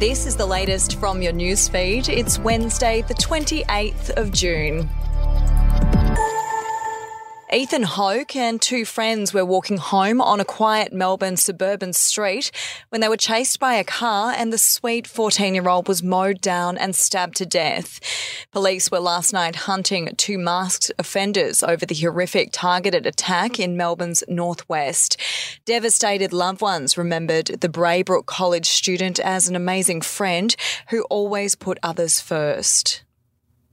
This is the latest from your newsfeed. It's Wednesday, the 28th of June. Ethan Hoac and two friends were walking home on a quiet Melbourne suburban street when they were chased by a car and the sweet 14 year old was mowed down and stabbed to death. Police were last night hunting two masked offenders over the horrific targeted attack in Melbourne's northwest. Devastated loved ones remembered the Braybrook College student as an amazing friend who always put others first.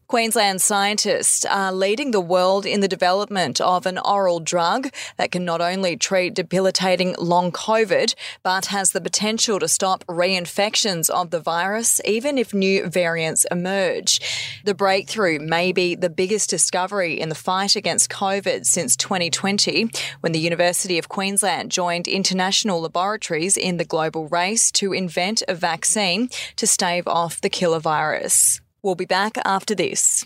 Queensland scientists are leading the world in the development of an oral drug that can not only treat debilitating long COVID, but has the potential to stop reinfections of the virus, even if new variants emerge. The breakthrough may be the biggest discovery in the fight against COVID since 2020, when the University of Queensland joined international laboratories in the global race to invent a vaccine to stave off the killer virus. We'll be back after this.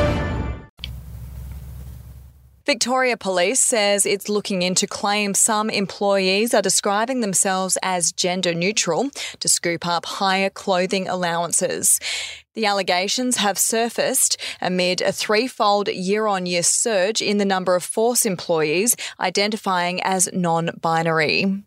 Victoria Police says it's looking into claims some employees are describing themselves as gender neutral to scoop up higher clothing allowances. The allegations have surfaced amid a threefold year on year surge in the number of force employees identifying as non binary.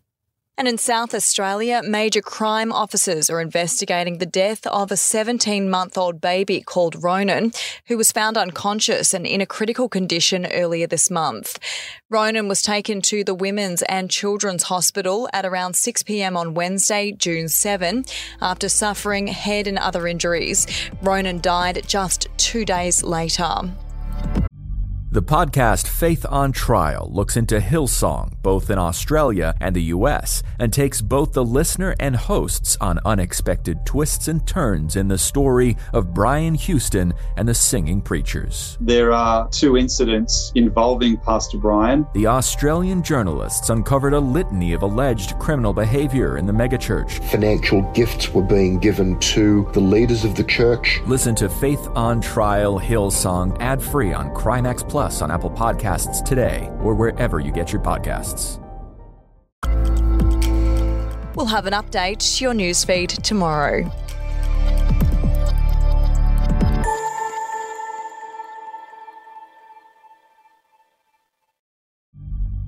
And in South Australia, major crime officers are investigating the death of a 17 month old baby called Ronan, who was found unconscious and in a critical condition earlier this month. Ronan was taken to the Women's and Children's Hospital at around 6 pm on Wednesday, June 7, after suffering head and other injuries. Ronan died just two days later. The podcast Faith on Trial looks into Hillsong, both in Australia and the US, and takes both the listener and hosts on unexpected twists and turns in the story of Brian Houston and the Singing Preachers. There are two incidents involving Pastor Brian. The Australian journalists uncovered a litany of alleged criminal behavior in the megachurch. Financial gifts were being given to the leaders of the church. Listen to Faith on Trial Hillsong ad free on Crimex Plus on Apple Podcasts today or wherever you get your podcasts. We'll have an update to your newsfeed tomorrow.